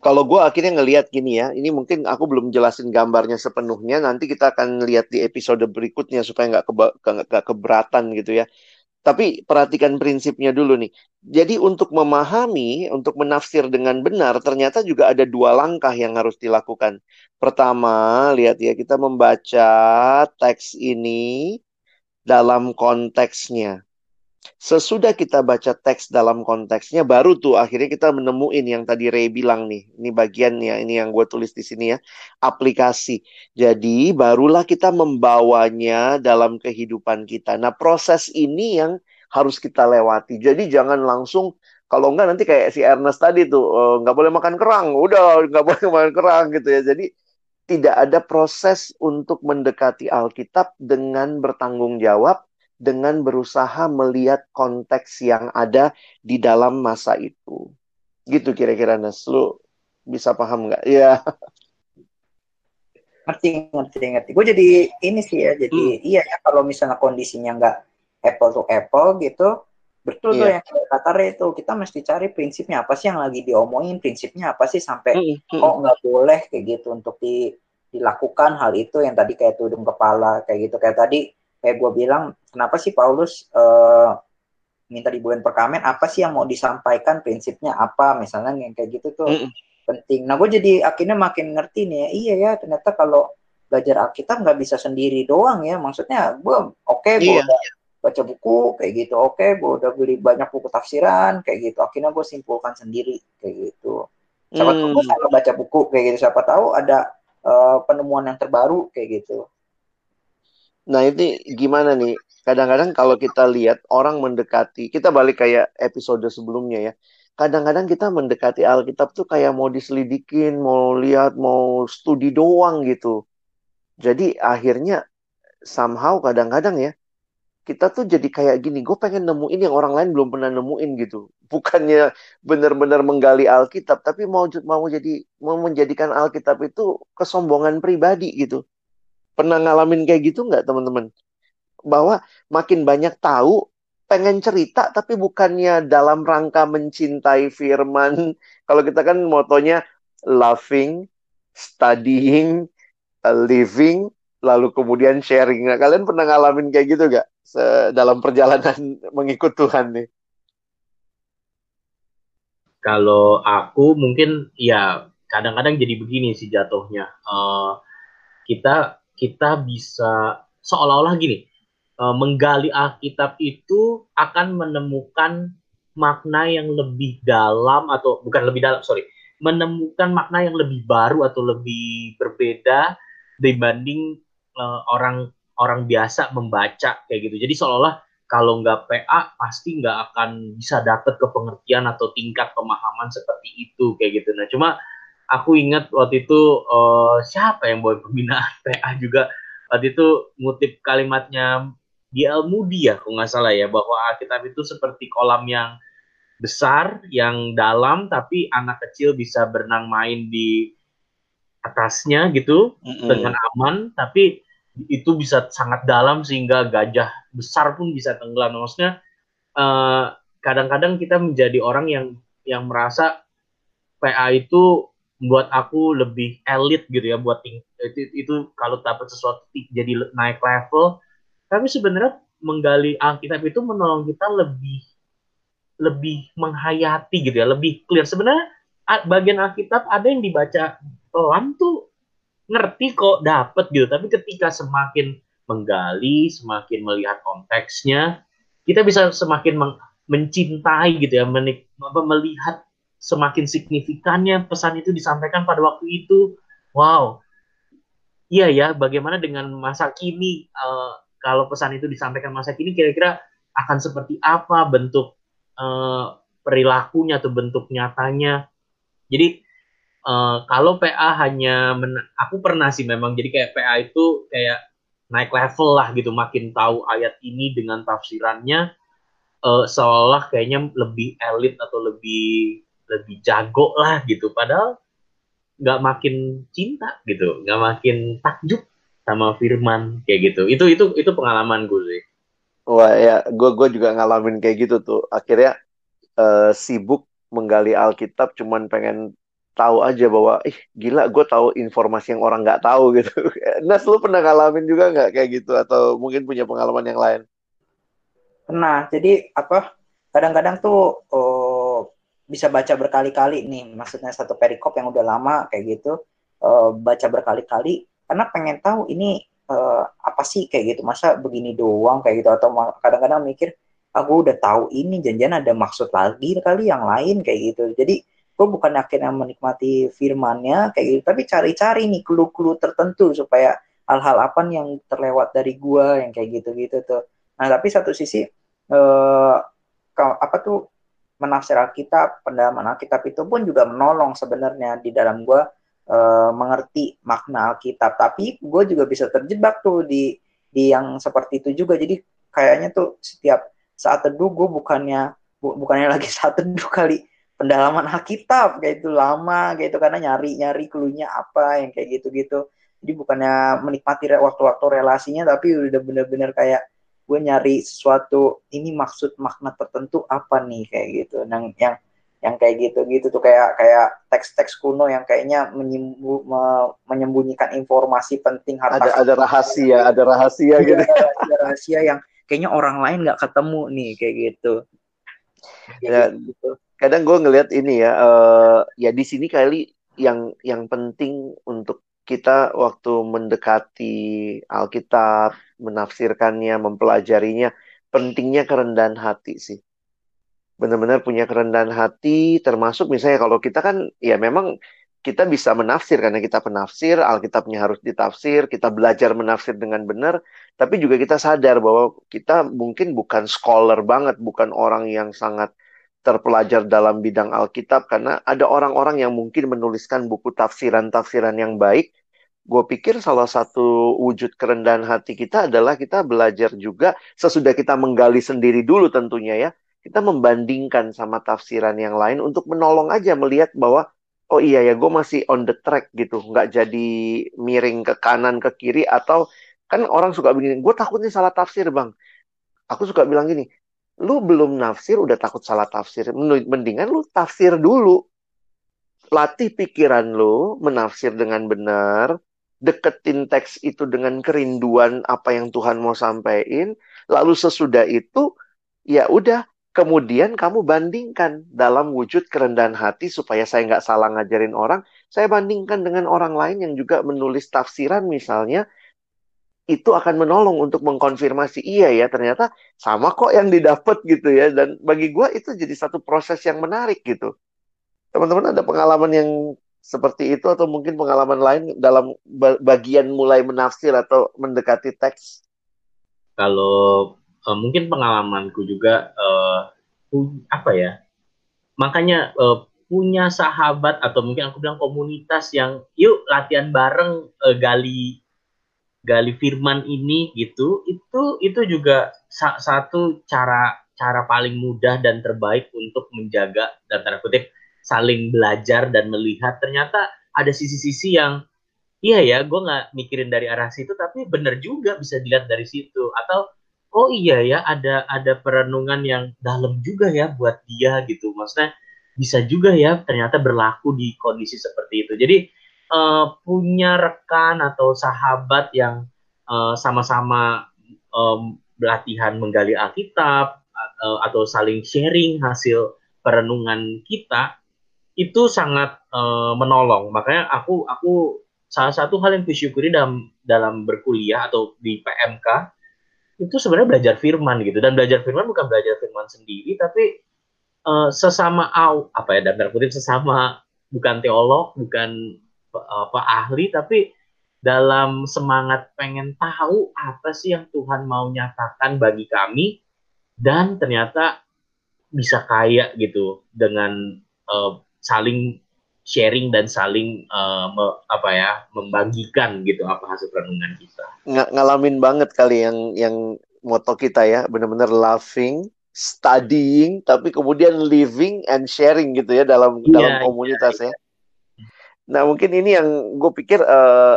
[SPEAKER 1] Kalau gue akhirnya ngelihat gini ya, ini mungkin aku belum jelasin gambarnya sepenuhnya. Nanti kita akan lihat di episode berikutnya supaya nggak ke, ke, keberatan gitu ya. Tapi perhatikan prinsipnya dulu nih. Jadi untuk memahami, untuk menafsir dengan benar, ternyata juga ada dua langkah yang harus dilakukan. Pertama, lihat ya, kita membaca teks ini dalam konteksnya. Sesudah kita baca teks dalam konteksnya, baru tuh akhirnya kita menemuin yang tadi Ray bilang nih. Ini bagiannya, ini yang gue tulis di sini ya. Aplikasi. Jadi barulah kita membawanya dalam kehidupan kita. Nah proses ini yang harus kita lewati. Jadi jangan langsung kalau enggak nanti kayak si Ernest tadi tuh eh, nggak boleh makan kerang, udah nggak boleh makan kerang gitu ya. Jadi tidak ada proses untuk mendekati Alkitab dengan bertanggung jawab dengan berusaha melihat konteks yang ada di dalam masa itu. Gitu kira-kira Nas, lu bisa paham nggak? Ya.
[SPEAKER 3] Ngerti, ngerti, ngerti. Gue jadi ini sih ya, jadi hmm. iya ya kalau misalnya kondisinya nggak apple to apple gitu, betul tuh iya. yang kata Re itu kita mesti cari prinsipnya apa sih yang lagi diomongin, prinsipnya apa sih sampai hmm. hmm. oh nggak boleh kayak gitu untuk di, dilakukan hal itu yang tadi kayak tudung kepala kayak gitu kayak tadi kayak gue bilang kenapa sih Paulus uh, minta dibuahin perkamen? Apa sih yang mau disampaikan prinsipnya apa? Misalnya yang kayak gitu tuh mm penting. Nah gue jadi akhirnya makin ngerti nih ya, iya ya ternyata kalau belajar Alkitab nggak bisa sendiri doang ya. Maksudnya gue oke okay, gue iya. udah baca buku kayak gitu oke okay, gue udah beli banyak buku tafsiran kayak gitu. Akhirnya gue simpulkan sendiri kayak gitu. Siapa mm. tahu gue baca buku kayak gitu. Siapa tahu ada uh, penemuan yang terbaru kayak gitu.
[SPEAKER 1] Nah ini gimana nih? Kadang-kadang kalau kita lihat orang mendekati, kita balik kayak episode sebelumnya ya. Kadang-kadang kita mendekati Alkitab tuh kayak mau diselidikin, mau lihat, mau studi doang gitu. Jadi akhirnya somehow kadang-kadang ya kita tuh jadi kayak gini, gue pengen nemuin yang orang lain belum pernah nemuin gitu. Bukannya benar-benar menggali Alkitab, tapi mau mau jadi mau menjadikan Alkitab itu kesombongan pribadi gitu. Pernah ngalamin kayak gitu nggak teman-teman? Bahwa makin banyak tahu, pengen cerita, tapi bukannya dalam rangka mencintai firman. Kalau kita kan motonya loving, studying, living, lalu kemudian sharing. Nah, kalian pernah ngalamin kayak gitu gak dalam perjalanan mengikut Tuhan nih?
[SPEAKER 2] Kalau aku mungkin ya kadang-kadang jadi begini sih jatuhnya. Uh, kita kita bisa seolah-olah gini uh, menggali Alkitab itu akan menemukan makna yang lebih dalam atau bukan lebih dalam sorry menemukan makna yang lebih baru atau lebih berbeda dibanding uh, orang orang biasa membaca kayak gitu. Jadi seolah-olah kalau nggak PA pasti nggak akan bisa dapet ke pengertian atau tingkat pemahaman seperti itu kayak gitu. Nah cuma aku ingat waktu itu uh, siapa yang bawa pembinaan PA juga waktu itu ngutip kalimatnya D.L. Moody ya, kalau nggak salah ya, bahwa Alkitab itu seperti kolam yang besar, yang dalam, tapi anak kecil bisa berenang main di atasnya gitu mm -hmm. dengan aman, tapi itu bisa sangat dalam sehingga gajah besar pun bisa tenggelam. Maksudnya kadang eh, kadang-kadang kita menjadi orang yang yang merasa PA itu buat aku lebih elit gitu ya buat itu, itu kalau dapat sesuatu jadi naik level. Tapi sebenarnya menggali Alkitab itu menolong kita lebih lebih menghayati gitu ya lebih clear. Sebenarnya bagian Alkitab ada yang dibaca pelan tuh ngerti kok dapet gitu. Tapi ketika semakin menggali semakin melihat konteksnya kita bisa semakin mencintai gitu ya melihat semakin signifikannya pesan itu disampaikan pada waktu itu. Wow. Iya ya bagaimana dengan masa kini? Uh, kalau pesan itu disampaikan masa kini kira-kira akan seperti apa bentuk uh, perilakunya atau bentuk nyatanya? Jadi uh, kalau PA hanya aku pernah sih memang jadi kayak PA itu kayak naik level lah gitu makin tahu ayat ini dengan tafsirannya uh, seolah kayaknya lebih elit atau lebih lebih jago lah gitu padahal nggak makin cinta gitu nggak makin takjub sama Firman kayak gitu itu itu itu pengalaman gue sih
[SPEAKER 1] wah ya gue gue juga ngalamin kayak gitu tuh akhirnya uh, sibuk menggali Alkitab cuman pengen tahu aja bahwa ih gila gue tahu informasi yang orang nggak tahu gitu. Nas lu pernah ngalamin juga nggak kayak gitu atau mungkin punya pengalaman yang lain?
[SPEAKER 3] Pernah. Jadi apa? Kadang-kadang tuh oh, bisa baca berkali-kali nih. Maksudnya satu perikop yang udah lama kayak gitu uh, baca berkali-kali karena pengen tahu ini uh, apa sih kayak gitu. Masa begini doang kayak gitu atau kadang-kadang mikir aku udah tahu ini janjian ada maksud lagi kali yang lain kayak gitu. Jadi gue bukan akhirnya menikmati firmannya kayak gitu tapi cari-cari nih clue-clue tertentu supaya hal-hal apa yang terlewat dari gue yang kayak gitu-gitu tuh nah tapi satu sisi eh, apa tuh menafsir Alkitab pendalaman Alkitab itu pun juga menolong sebenarnya di dalam gue eh, mengerti makna Alkitab tapi gue juga bisa terjebak tuh di di yang seperti itu juga jadi kayaknya tuh setiap saat teduh gue bukannya bu, bukannya lagi saat teduh kali pendalaman Alkitab kayak itu lama kayak itu karena nyari-nyari klunya apa yang kayak gitu-gitu. Jadi bukannya menikmati waktu-waktu relasinya tapi udah bener-bener kayak gue nyari sesuatu ini maksud makna tertentu apa nih kayak gitu. Yang yang yang kayak gitu-gitu tuh kayak kayak teks-teks kuno yang kayaknya menyembu, me, menyembunyikan informasi penting
[SPEAKER 1] harta ada ada rahasia ada rahasia gitu.
[SPEAKER 3] ada, ada rahasia yang kayaknya orang lain nggak ketemu nih kayak gitu.
[SPEAKER 1] Ya, gitu. kadang gue ngelihat ini ya uh, ya di sini kali yang yang penting untuk kita waktu mendekati Alkitab menafsirkannya mempelajarinya pentingnya kerendahan hati sih. Benar-benar punya kerendahan hati termasuk misalnya kalau kita kan ya memang kita bisa menafsir karena kita penafsir, Alkitabnya harus ditafsir, kita belajar menafsir dengan benar, tapi juga kita sadar bahwa kita mungkin bukan scholar banget, bukan orang yang sangat terpelajar dalam bidang Alkitab karena ada orang-orang yang mungkin menuliskan buku tafsiran-tafsiran yang baik. Gue pikir salah satu wujud kerendahan hati kita adalah kita belajar juga sesudah kita menggali sendiri dulu tentunya ya. Kita membandingkan sama tafsiran yang lain untuk menolong aja melihat bahwa oh iya ya gue masih on the track gitu nggak jadi miring ke kanan ke kiri atau kan orang suka begini gue takutnya salah tafsir bang aku suka bilang gini lu belum nafsir udah takut salah tafsir mendingan lu tafsir dulu latih pikiran lu menafsir dengan benar deketin teks itu dengan kerinduan apa yang Tuhan mau sampaikan lalu sesudah itu ya udah Kemudian kamu bandingkan dalam wujud kerendahan hati supaya saya nggak salah ngajarin orang. Saya bandingkan dengan orang lain yang juga menulis tafsiran misalnya. Itu akan menolong untuk mengkonfirmasi iya ya ternyata sama kok yang didapat gitu ya. Dan bagi gue itu jadi satu proses yang menarik gitu. Teman-teman ada pengalaman yang seperti itu atau mungkin pengalaman lain dalam bagian mulai menafsir atau mendekati teks?
[SPEAKER 2] Kalau uh, mungkin pengalamanku juga uh, apa ya makanya uh, punya sahabat atau mungkin aku bilang komunitas yang yuk latihan bareng uh, gali gali firman ini gitu itu itu juga sa satu cara cara paling mudah dan terbaik untuk menjaga dan tanda kutip saling belajar dan melihat. Ternyata ada sisi-sisi yang iya ya gue nggak mikirin dari arah situ tapi bener juga bisa dilihat dari situ. Atau oh iya ya ada ada perenungan yang dalam juga ya buat dia gitu. Maksudnya bisa juga ya ternyata berlaku di kondisi seperti itu. Jadi uh, punya rekan atau sahabat yang uh, sama-sama um, latihan menggali Alkitab uh, atau saling sharing hasil perenungan kita itu sangat uh, menolong. Makanya aku aku salah satu hal yang kusyukuri dalam dalam berkuliah atau di PMK itu sebenarnya belajar firman gitu. Dan belajar firman bukan belajar firman sendiri tapi uh, sesama au apa ya dalam kutip sesama bukan teolog bukan apa ahli tapi dalam semangat pengen tahu apa sih yang Tuhan mau nyatakan bagi kami dan ternyata bisa kaya gitu dengan uh, saling sharing dan saling uh, me, apa ya membagikan gitu apa hasil renungan kita.
[SPEAKER 1] Ng ngalamin banget kali yang yang moto kita ya benar-benar laughing, studying, tapi kemudian living and sharing gitu ya dalam yeah, dalam iya, komunitas yeah, ya. Nah mungkin ini yang gue pikir eh,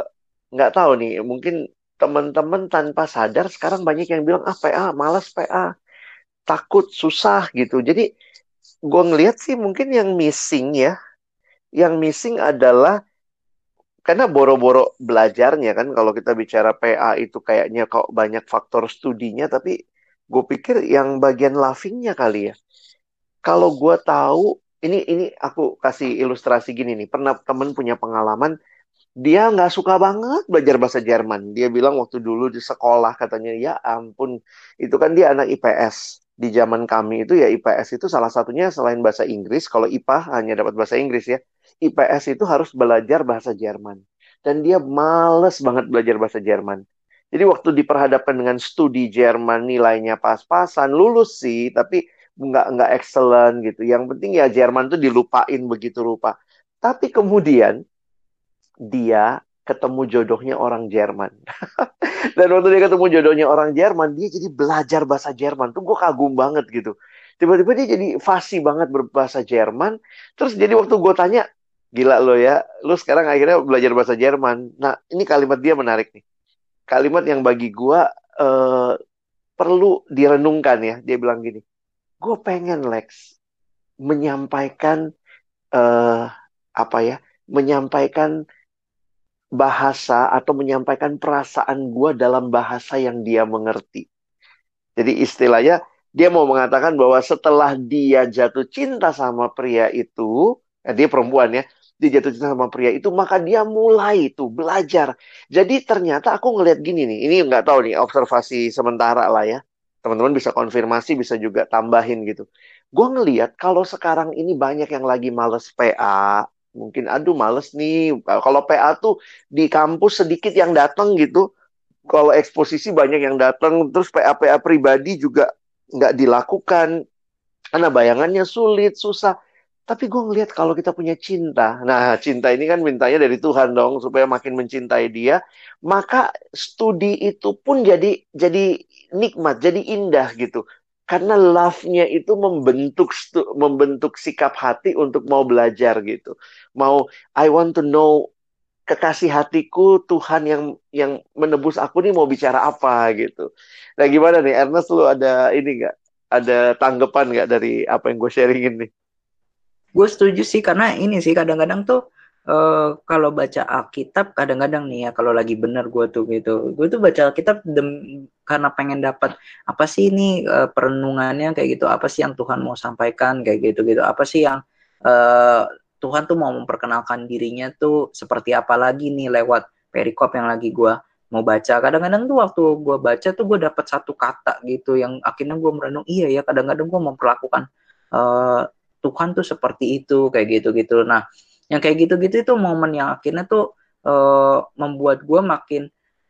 [SPEAKER 1] nggak uh, tahu nih. Mungkin teman-teman tanpa sadar sekarang banyak yang bilang ah PA malas PA takut susah gitu. Jadi gue ngelihat sih mungkin yang missing ya. Yang missing adalah karena boro-boro belajarnya kan kalau kita bicara PA itu kayaknya kok banyak faktor studinya tapi gue pikir yang bagian laughingnya kali ya. Kalau gue tahu ini ini aku kasih ilustrasi gini nih pernah temen punya pengalaman dia nggak suka banget belajar bahasa Jerman dia bilang waktu dulu di sekolah katanya ya ampun itu kan dia anak IPS di zaman kami itu ya IPS itu salah satunya selain bahasa Inggris kalau IPA hanya dapat bahasa Inggris ya IPS itu harus belajar bahasa Jerman. Dan dia males banget belajar bahasa Jerman. Jadi waktu diperhadapkan dengan studi Jerman nilainya pas-pasan, lulus sih, tapi nggak nggak excellent gitu. Yang penting ya Jerman tuh dilupain begitu rupa. Tapi kemudian dia ketemu jodohnya orang Jerman. Dan waktu dia ketemu jodohnya orang Jerman, dia jadi belajar bahasa Jerman. Tuh gue kagum banget gitu. Tiba-tiba dia jadi fasih banget berbahasa Jerman. Terus jadi waktu gue tanya, Gila lo ya, lo sekarang akhirnya belajar bahasa Jerman. Nah, ini kalimat dia menarik nih. Kalimat yang bagi gue uh, perlu direnungkan ya. Dia bilang gini, gue pengen Lex menyampaikan uh, apa ya, menyampaikan bahasa atau menyampaikan perasaan gue dalam bahasa yang dia mengerti. Jadi istilahnya dia mau mengatakan bahwa setelah dia jatuh cinta sama pria itu, eh, dia perempuan ya, dia jatuh cinta sama pria itu, maka dia mulai itu belajar. Jadi ternyata aku ngelihat gini nih, ini nggak tahu nih observasi sementara lah ya. Teman-teman bisa konfirmasi, bisa juga tambahin gitu. Gue ngelihat kalau sekarang ini banyak yang lagi males PA, mungkin aduh males nih. Kalau PA tuh di kampus sedikit yang datang gitu kalau eksposisi banyak yang datang terus PA PA pribadi juga nggak dilakukan. Karena bayangannya sulit susah. Tapi gue ngeliat kalau kita punya cinta, nah cinta ini kan mintanya dari Tuhan dong supaya makin mencintai Dia, maka studi itu pun jadi jadi nikmat, jadi indah gitu. Karena love-nya itu membentuk membentuk sikap hati untuk mau belajar gitu. Mau I want to know kekasih hatiku Tuhan yang yang menebus aku nih mau bicara apa gitu. Nah gimana nih Ernest lu ada ini nggak? Ada tanggapan nggak dari apa yang gue sharingin nih?
[SPEAKER 3] gue setuju sih karena ini sih kadang-kadang tuh uh, kalau baca Alkitab kadang-kadang nih ya kalau lagi bener gue tuh gitu. Gue tuh baca Alkitab dem, karena pengen dapat apa sih ini uh, perenungannya? Kayak gitu. Apa sih yang Tuhan mau sampaikan? Kayak gitu gitu. Apa sih yang uh, Tuhan tuh mau memperkenalkan dirinya tuh seperti apa lagi nih lewat perikop yang lagi gue mau baca? Kadang-kadang tuh waktu gue baca tuh gue dapat satu kata gitu yang akhirnya gue merenung iya ya kadang-kadang gue memperlakukan uh, Tuhan tuh seperti itu. Kayak gitu-gitu. Nah, yang kayak gitu-gitu itu momen yang akhirnya tuh uh, membuat gue makin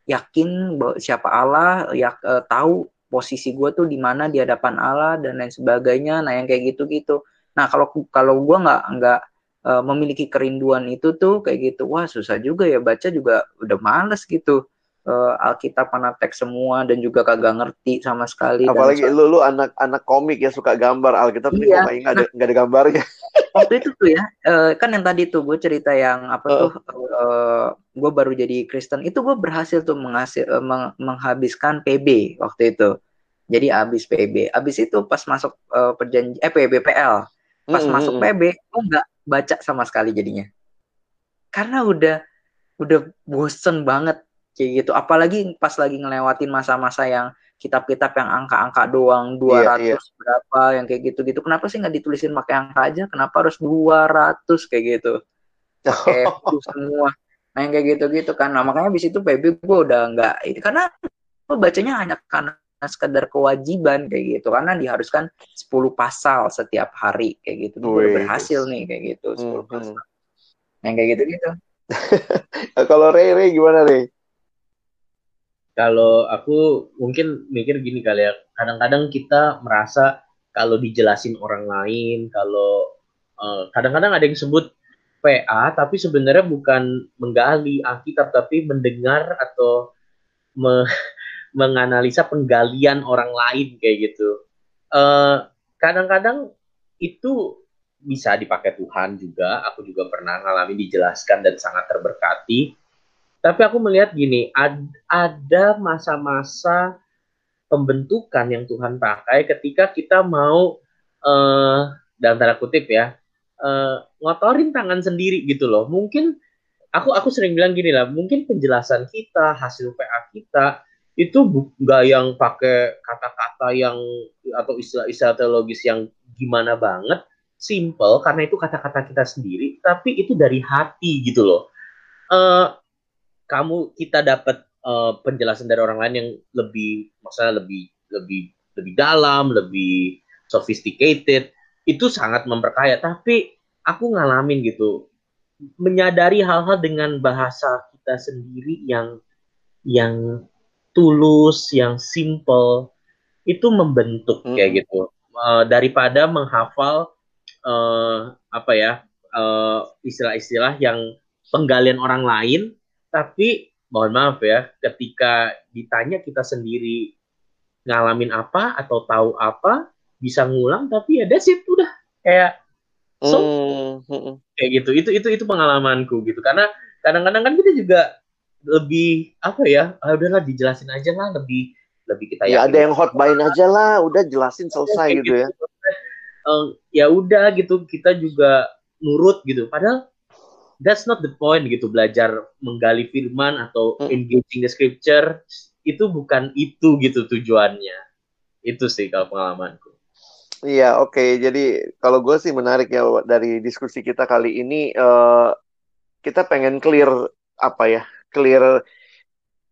[SPEAKER 3] yakin bahwa siapa Allah, ya uh, tahu posisi gue tuh di mana di hadapan Allah dan lain sebagainya. Nah, yang kayak gitu-gitu. Nah, kalau kalau gue nggak nggak uh, memiliki kerinduan itu tuh kayak gitu, wah susah juga ya baca juga udah males gitu uh, Alkitab mana teks semua dan juga kagak ngerti sama sekali.
[SPEAKER 1] Apalagi lu lu anak anak komik ya suka gambar Alkitab iya. nih nggak ada nggak ada gambarnya.
[SPEAKER 3] Waktu itu tuh ya uh, kan yang tadi tuh gue cerita yang apa uh. tuh uh, gue baru jadi Kristen itu gue berhasil tuh menghasil uh, meng, menghabiskan PB waktu itu. Jadi habis PB, habis itu pas masuk uh, perjanji eh PBPL, pas mm -hmm. masuk PB gue nggak baca sama sekali jadinya. Karena udah udah bosen banget kayak gitu. Apalagi pas lagi ngelewatin masa-masa yang kitab-kitab yang angka-angka doang 200 iya, iya. berapa yang kayak gitu-gitu. Kenapa sih nggak ditulisin pakai angka aja? Kenapa harus 200 kayak gitu. Kayak semua. Nah yang kayak gitu-gitu kan. Nah makanya di situ PB gue udah nggak itu karena gue bacanya hanya karena sekedar kewajiban kayak gitu. Karena diharuskan 10 pasal setiap hari kayak gitu. Gue berhasil nih kayak gitu 10 hmm, pasal. Hmm. yang kayak gitu-gitu.
[SPEAKER 1] Kalau Ray Ray gimana Ray
[SPEAKER 2] kalau aku mungkin mikir gini kali ya kadang-kadang kita merasa kalau dijelasin orang lain kalau eh, kadang-kadang ada yang sebut PA tapi sebenarnya bukan menggali Alkitab tapi mendengar atau me menganalisa penggalian orang lain kayak gitu. Eh, kadang-kadang itu bisa dipakai Tuhan juga. Aku juga pernah ngalamin dijelaskan dan sangat terberkati tapi aku melihat gini, ad, ada masa-masa pembentukan yang Tuhan pakai ketika kita mau uh, dalam tanda kutip ya uh, ngotorin tangan sendiri gitu loh. Mungkin aku aku sering bilang gini lah, mungkin penjelasan kita hasil PA kita itu nggak yang pakai kata-kata yang atau istilah-istilah teologis yang gimana banget, simple karena itu kata-kata kita sendiri, tapi itu dari hati gitu loh. Uh, kamu kita dapat uh, penjelasan dari orang lain yang lebih maksudnya lebih lebih lebih dalam, lebih sophisticated, itu sangat memperkaya. Tapi aku ngalamin gitu, menyadari hal-hal dengan bahasa kita sendiri yang yang tulus, yang simple, itu membentuk hmm. kayak gitu. Uh, daripada menghafal uh, apa ya istilah-istilah uh, yang penggalian orang lain tapi mohon maaf ya, ketika ditanya kita sendiri ngalamin apa atau tahu apa, bisa ngulang tapi ya that's it udah kayak so mm. kayak gitu. Itu itu itu pengalamanku gitu. Karena kadang-kadang kan kita juga lebih apa ya, ah, udahlah dijelasin aja lah lebih lebih kita
[SPEAKER 1] ya ada yang hotbain aja lah, udah jelasin selesai gitu, gitu ya.
[SPEAKER 2] Uh, ya udah gitu kita juga nurut gitu. Padahal that's not the point gitu belajar menggali firman atau hmm. engaging the scripture itu bukan itu gitu tujuannya itu sih kalau pengalamanku
[SPEAKER 1] iya oke okay. jadi kalau gue sih menarik ya dari diskusi kita kali ini uh, kita pengen clear apa ya clear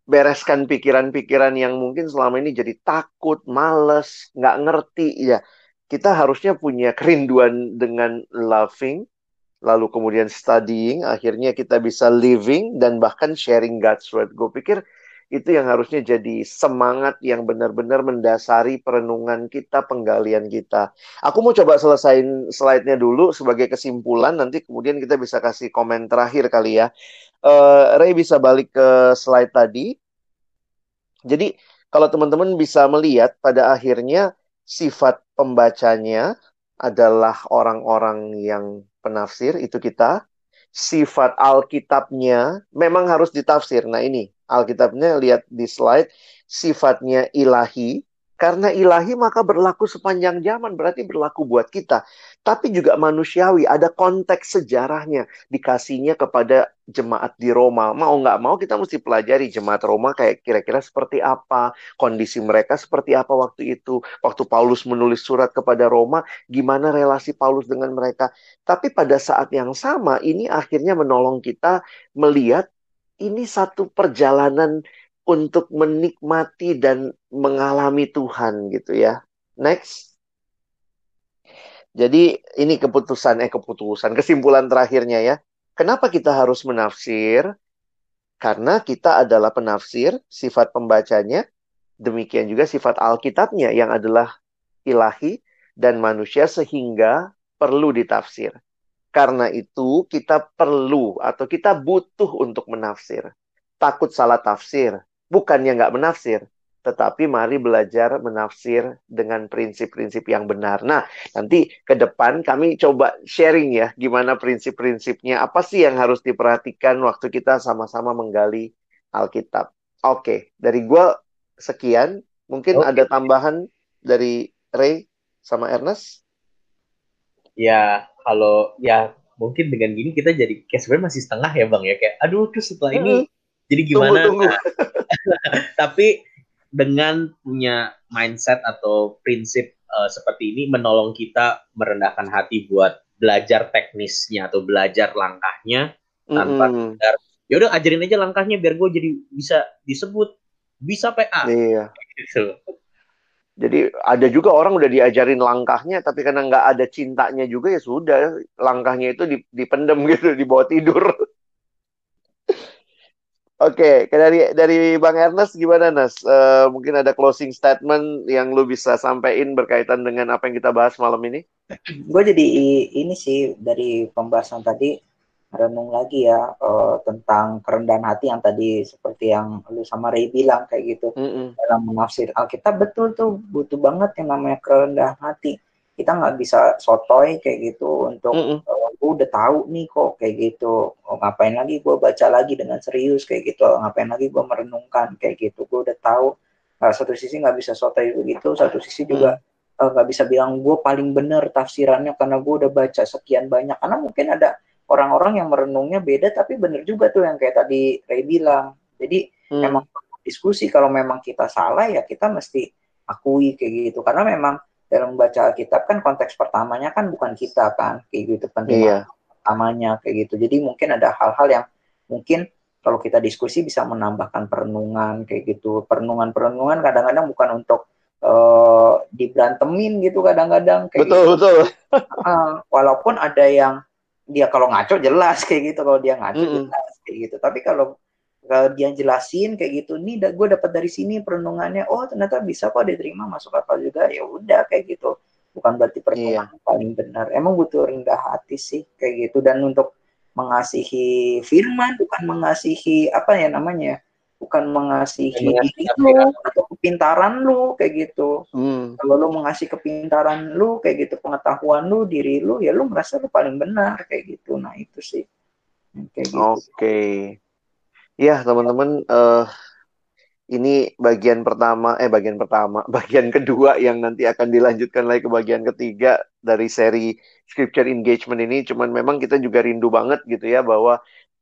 [SPEAKER 1] bereskan pikiran-pikiran yang mungkin selama ini jadi takut, males, nggak ngerti ya. Kita harusnya punya kerinduan dengan loving, lalu kemudian studying, akhirnya kita bisa living dan bahkan sharing God's word. Gue pikir itu yang harusnya jadi semangat yang benar-benar mendasari perenungan kita, penggalian kita. Aku mau coba selesaiin slide-nya dulu sebagai kesimpulan, nanti kemudian kita bisa kasih komen terakhir kali ya. Uh, Ray bisa balik ke slide tadi. Jadi kalau teman-teman bisa melihat pada akhirnya sifat pembacanya adalah orang-orang yang penafsir, itu kita. Sifat Alkitabnya memang harus ditafsir. Nah ini, Alkitabnya lihat di slide, sifatnya ilahi, karena ilahi maka berlaku sepanjang zaman, berarti berlaku buat kita. Tapi juga manusiawi, ada konteks sejarahnya. Dikasihnya kepada jemaat di Roma. Mau nggak mau kita mesti pelajari jemaat Roma kayak kira-kira seperti apa. Kondisi mereka seperti apa waktu itu. Waktu Paulus menulis surat kepada Roma, gimana relasi Paulus dengan mereka. Tapi pada saat yang sama, ini akhirnya menolong kita melihat ini satu perjalanan untuk menikmati dan mengalami Tuhan gitu ya. Next. Jadi ini keputusan eh keputusan kesimpulan terakhirnya ya. Kenapa kita harus menafsir? Karena kita adalah penafsir, sifat pembacanya, demikian juga sifat Alkitabnya yang adalah ilahi dan manusia sehingga perlu ditafsir. Karena itu kita perlu atau kita butuh untuk menafsir. Takut salah tafsir, bukannya nggak menafsir, tetapi mari belajar menafsir dengan prinsip-prinsip yang benar. Nah, nanti ke depan kami coba sharing ya, gimana prinsip-prinsipnya, apa sih yang harus diperhatikan waktu kita sama-sama menggali Alkitab. Oke, dari gue sekian. Mungkin okay. ada tambahan dari Ray sama Ernest?
[SPEAKER 2] Ya, kalau ya mungkin dengan gini kita jadi kayak sebenarnya masih setengah ya bang ya kayak aduh terus setelah ini jadi gimana? Tunggu, tunggu. Tapi dengan punya mindset atau prinsip uh, seperti ini menolong kita merendahkan hati buat belajar teknisnya atau belajar langkahnya tanpa mm -hmm. ya udah ajarin aja langkahnya biar gue jadi bisa disebut bisa PA.
[SPEAKER 1] Iya. Gitu. Jadi ada juga orang udah diajarin langkahnya, tapi karena nggak ada cintanya juga ya sudah langkahnya itu dipendem gitu, dibawa tidur. Oke, okay, dari dari Bang Ernest gimana Nas? Uh, mungkin ada closing statement yang lu bisa sampaikan berkaitan dengan apa yang kita bahas malam ini?
[SPEAKER 3] Gue jadi ini sih dari pembahasan tadi renung lagi ya uh, tentang kerendahan hati yang tadi seperti yang lu sama Ray bilang kayak gitu mm -hmm. dalam menafsir Alkitab betul tuh butuh banget yang namanya kerendahan hati kita nggak bisa sotoy kayak gitu untuk mm -hmm. uh, gue udah tahu nih kok kayak gitu oh, ngapain lagi gue baca lagi dengan serius kayak gitu ngapain lagi gue merenungkan kayak gitu gue udah tahu uh, satu sisi nggak bisa sotoy begitu satu sisi juga nggak mm. uh, bisa bilang gue paling bener tafsirannya karena gue udah baca sekian banyak karena mungkin ada orang-orang yang merenungnya beda tapi bener juga tuh yang kayak tadi Ray bilang jadi mm. memang diskusi kalau memang kita salah ya kita mesti akui kayak gitu karena memang dalam membaca Alkitab kan konteks pertamanya kan bukan kita kan kayak gitu penting iya. pertamanya kayak gitu jadi mungkin ada hal-hal yang mungkin kalau kita diskusi bisa menambahkan perenungan kayak gitu perenungan-perenungan kadang-kadang bukan untuk uh, diberantemin gitu kadang-kadang
[SPEAKER 1] kayak betul gitu. betul
[SPEAKER 3] uh, walaupun ada yang dia kalau ngaco jelas kayak gitu kalau dia ngaco mm -hmm. jelas kayak gitu tapi kalau kalau dia jelasin kayak gitu nih gue dapat dari sini perenungannya oh ternyata bisa kok diterima masuk akal juga. Ya udah kayak gitu. Bukan berarti perenungan iya. paling benar. Emang butuh rendah hati sih kayak gitu. Dan untuk mengasihi firman bukan mengasihi apa ya namanya bukan mengasihi diri lu atau kepintaran lu kayak gitu. Hmm. kalau lu mengasihi kepintaran lu kayak gitu pengetahuan lu diri lu ya lu merasa lu paling benar kayak gitu. Nah itu sih.
[SPEAKER 1] Kayak gitu. oke. okay. Ya, teman-teman, uh, ini bagian pertama, eh bagian pertama, bagian kedua yang nanti akan dilanjutkan lagi ke bagian ketiga dari seri Scripture Engagement ini. Cuman memang kita juga rindu banget gitu ya bahwa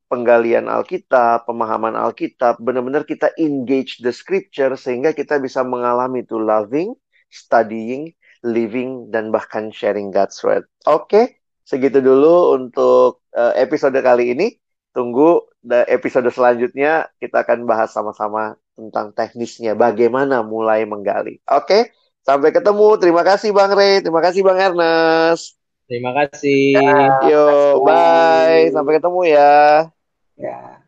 [SPEAKER 1] penggalian Alkitab, pemahaman Alkitab, benar-benar kita engage the Scripture sehingga kita bisa mengalami itu loving, studying, living, dan bahkan sharing God's Word. Oke, segitu dulu untuk uh, episode kali ini. Tunggu episode selanjutnya kita akan bahas sama-sama tentang teknisnya bagaimana mulai menggali. Oke, sampai ketemu. Terima kasih Bang Rey, terima kasih Bang Ernest.
[SPEAKER 2] Terima kasih.
[SPEAKER 3] Ya,
[SPEAKER 1] Yo, bye. Sampai ketemu ya.
[SPEAKER 3] Ya.